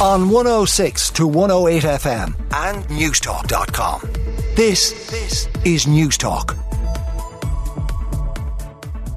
on 106 to 108 FM and Newstalk.com. This, this is Newstalk.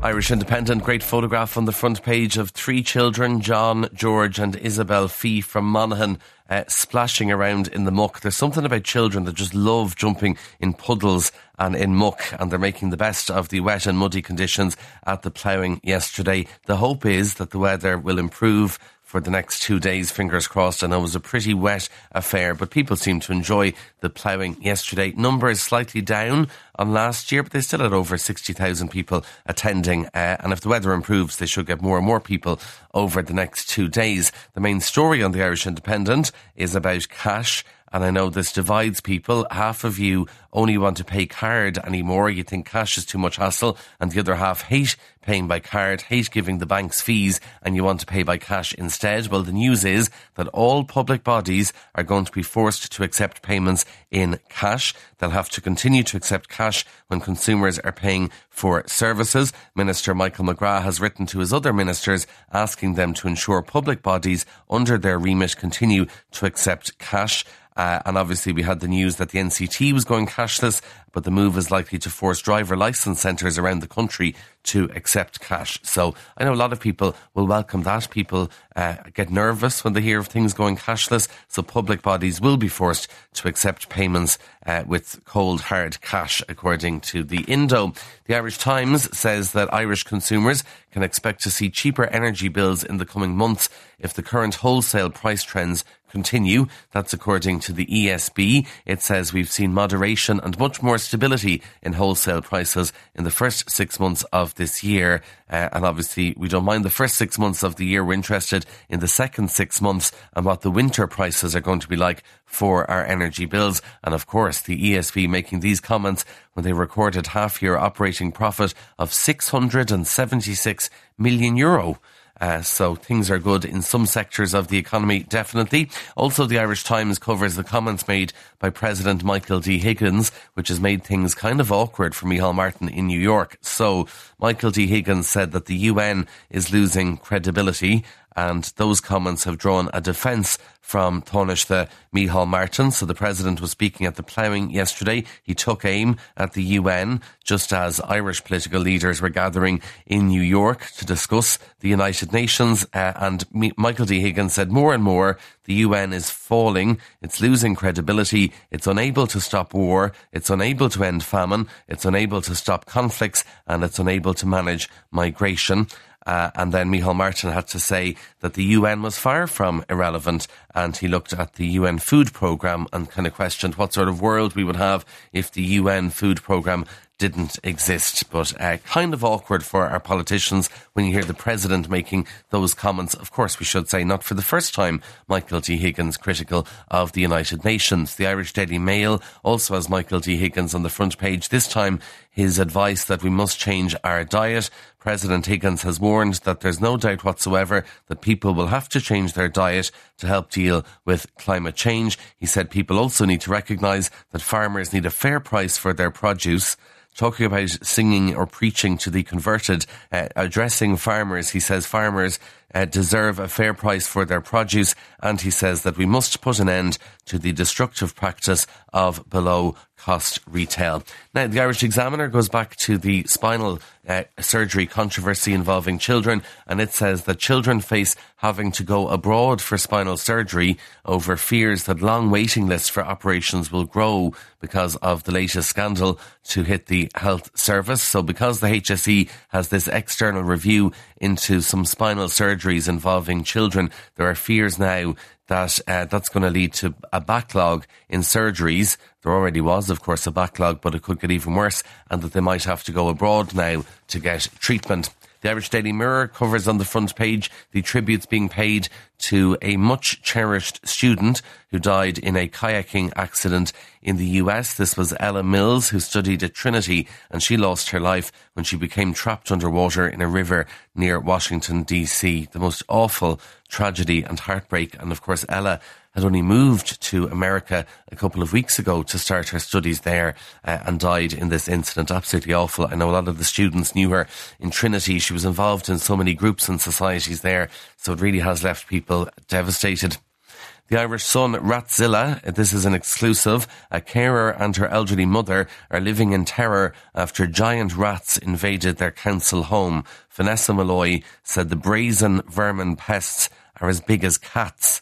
Irish Independent, great photograph on the front page of three children, John, George, and Isabel Fee from Monaghan, uh, splashing around in the muck. There's something about children that just love jumping in puddles and in muck, and they're making the best of the wet and muddy conditions at the ploughing yesterday. The hope is that the weather will improve for the next two days, fingers crossed. And it was a pretty wet affair, but people seem to enjoy the ploughing yesterday. Number is slightly down on last year, but they still had over 60,000 people attending. Uh, and if the weather improves, they should get more and more people over the next two days. The main story on the Irish Independent is about cash and I know this divides people. Half of you only want to pay card anymore. You think cash is too much hassle. And the other half hate paying by card, hate giving the banks fees, and you want to pay by cash instead. Well, the news is that all public bodies are going to be forced to accept payments in cash. They'll have to continue to accept cash when consumers are paying for services. Minister Michael McGrath has written to his other ministers asking them to ensure public bodies under their remit continue to accept cash. Uh, and obviously, we had the news that the NCT was going cashless, but the move is likely to force driver license centres around the country to accept cash. So I know a lot of people will welcome that. People uh, get nervous when they hear of things going cashless. So public bodies will be forced to accept payments uh, with cold, hard cash, according to the Indo. The Irish Times says that Irish consumers can expect to see cheaper energy bills in the coming months if the current wholesale price trends continue. That's according to the ESB. It says we've seen moderation and much more stability in wholesale prices in the first six months of this year. Uh, and obviously, we don't mind the first six months of the year. We're interested in the second six months and what the winter prices are going to be like for our energy bills. And of course, the ESB making these comments when they recorded half year operating profit of 676 million euro. Uh, so things are good in some sectors of the economy, definitely. Also, the Irish Times covers the comments made by President Michael D. Higgins, which has made things kind of awkward for Micheál Martin in New York. So, Michael D. Higgins said that the UN is losing credibility and those comments have drawn a defence from Taoiseach Micheál Martin. So the president was speaking at the ploughing yesterday. He took aim at the UN just as Irish political leaders were gathering in New York to discuss the United Nations. Uh, and Michael D. Higgins said more and more the UN is falling. It's losing credibility. It's unable to stop war. It's unable to end famine. It's unable to stop conflicts and it's unable to manage migration. Uh, and then Micheál Martin had to say that the UN was far from irrelevant. And he looked at the UN food programme and kind of questioned what sort of world we would have if the UN food programme didn't exist. But uh, kind of awkward for our politicians when you hear the president making those comments. Of course, we should say not for the first time, Michael D. Higgins critical of the United Nations. The Irish Daily Mail also has Michael D. Higgins on the front page. This time, his advice that we must change our diet. President Higgins has warned that there's no doubt whatsoever that people will have to change their diet to help deal with climate change. He said people also need to recognise that farmers need a fair price for their produce talking about singing or preaching to the converted, uh, addressing farmers. He says farmers uh, deserve a fair price for their produce, and he says that we must put an end to the destructive practice of below cost retail. Now, the Irish Examiner goes back to the spinal uh, surgery controversy involving children, and it says that children face having to go abroad for spinal surgery over fears that long waiting lists for operations will grow because of the latest scandal to hit the health service. So, because the HSE has this external review into some spinal surgeries involving children, there are fears now that uh, that's going to lead to a backlog in surgeries. There already was, of course, a backlog, but it could get even worse, and that they might have to go abroad now to get treatment. The Irish Daily Mirror covers on the front page the tributes being paid to a much cherished student who died in a kayaking accident in the US. This was Ella Mills, who studied at Trinity, and she lost her life when she became trapped underwater in a river near Washington, D.C. The most awful tragedy and heartbreak. And of course, Ella had only moved to America a couple of weeks ago to start her studies there uh, and died in this incident. Absolutely awful. I know a lot of the students knew her in Trinity. She was involved in so many groups and societies there. So it really has left people devastated. The Irish Sun, Ratzilla, this is an exclusive. A carer and her elderly mother are living in terror after giant rats invaded their council home. Vanessa Malloy said the brazen vermin pests are as big as cats.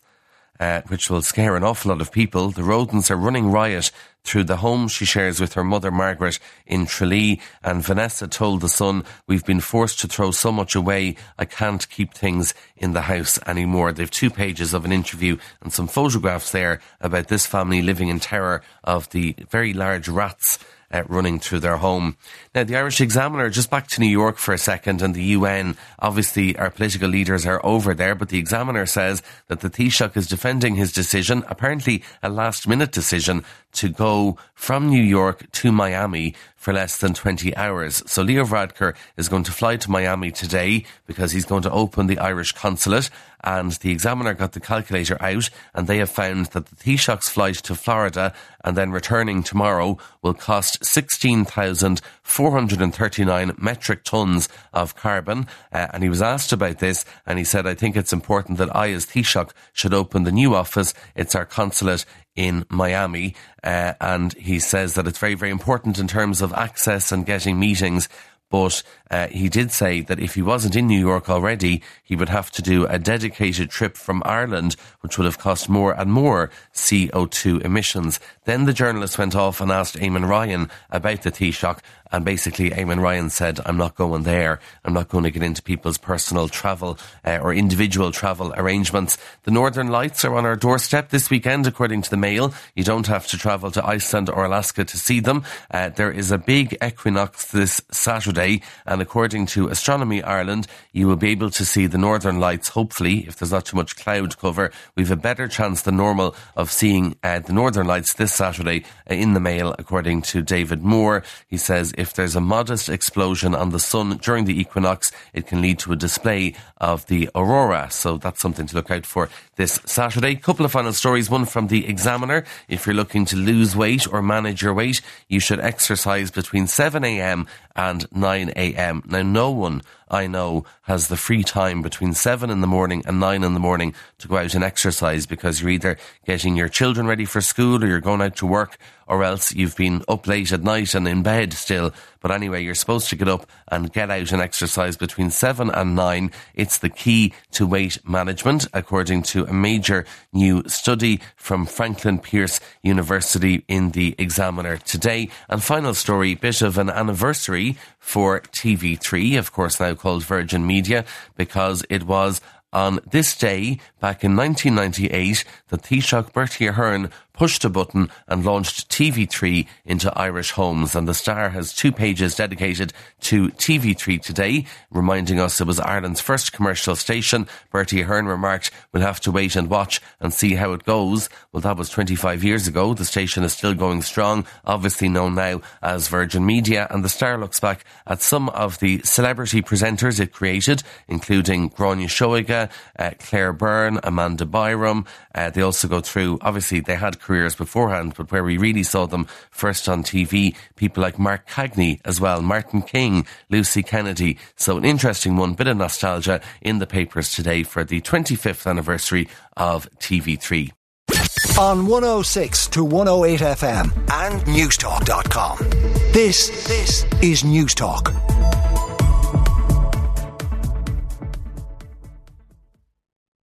Uh, which will scare an awful lot of people. The rodents are running riot through the home she shares with her mother Margaret in Tralee. And Vanessa told the Sun, We've been forced to throw so much away, I can't keep things in the house anymore. They've two pages of an interview and some photographs there about this family living in terror of the very large rats uh, running through their home. Now, the Irish Examiner, just back to New York for a second, and the UN, obviously our political leaders are over there, but the Examiner says that the Taoiseach is defending his decision, apparently a last minute decision, to go from New York to Miami for less than 20 hours. So Leo Varadkar is going to fly to Miami today because he's going to open the Irish consulate and the examiner got the calculator out and they have found that the Taoiseach's flight to Florida and then returning tomorrow will cost 16,439 metric tons of carbon. Uh, and he was asked about this and he said, I think it's important that I as Taoiseach should open the new office. It's our consulate in Miami. Uh, and he says that it's very, very important in terms of access and getting meetings. But uh, he did say that if he wasn't in New York already, he would have to do a dedicated trip from Ireland, which would have cost more and more CO2 emissions. Then the journalist went off and asked Eamon Ryan about the Taoiseach, and basically, Eamon Ryan said, I'm not going there. I'm not going to get into people's personal travel uh, or individual travel arrangements. The Northern Lights are on our doorstep this weekend, according to the Mail. You don't have to travel to Iceland or Alaska to see them. Uh, there is a big equinox this Saturday, and according to Astronomy Ireland, you will be able to see the Northern Lights, hopefully, if there's not too much cloud cover. We've a better chance than normal of seeing uh, the Northern Lights this Saturday uh, in the Mail, according to David Moore. He says, if there's a modest explosion on the sun during the equinox, it can lead to a display of the aurora. So that's something to look out for this Saturday. Couple of final stories. One from the Examiner. If you're looking to lose weight or manage your weight, you should exercise between 7 a.m. and 9 a.m. Now, no one I know has the free time between seven in the morning and nine in the morning to go out and exercise because you're either getting your children ready for school or you're going out to work or else you've been up late at night and in bed still. But anyway, you're supposed to get up and get out and exercise between seven and nine. It's the key to weight management, according to a major new study from Franklin Pierce University in the Examiner today. And final story, bit of an anniversary for TV3, of course now called Virgin Media, because it was on this day, back in 1998, that Taoiseach Bertie Ahern pushed a button and launched TV3 into Irish homes. And the Star has two pages dedicated to TV3 today, reminding us it was Ireland's first commercial station. Bertie Ahern remarked, we'll have to wait and watch and see how it goes. Well, that was 25 years ago. The station is still going strong, obviously known now as Virgin Media. And the Star looks back at some of the celebrity presenters it created, including Gráinne Seoige, uh, Claire Byrne, Amanda Byram. Uh, they also go through, obviously, they had careers beforehand, but where we really saw them first on TV, people like Mark Cagney as well, Martin King, Lucy Kennedy. So an interesting one, bit of nostalgia in the papers today for the 25th anniversary of TV3. On 106 to 108 FM and Newstalk.com. This, this is Newstalk.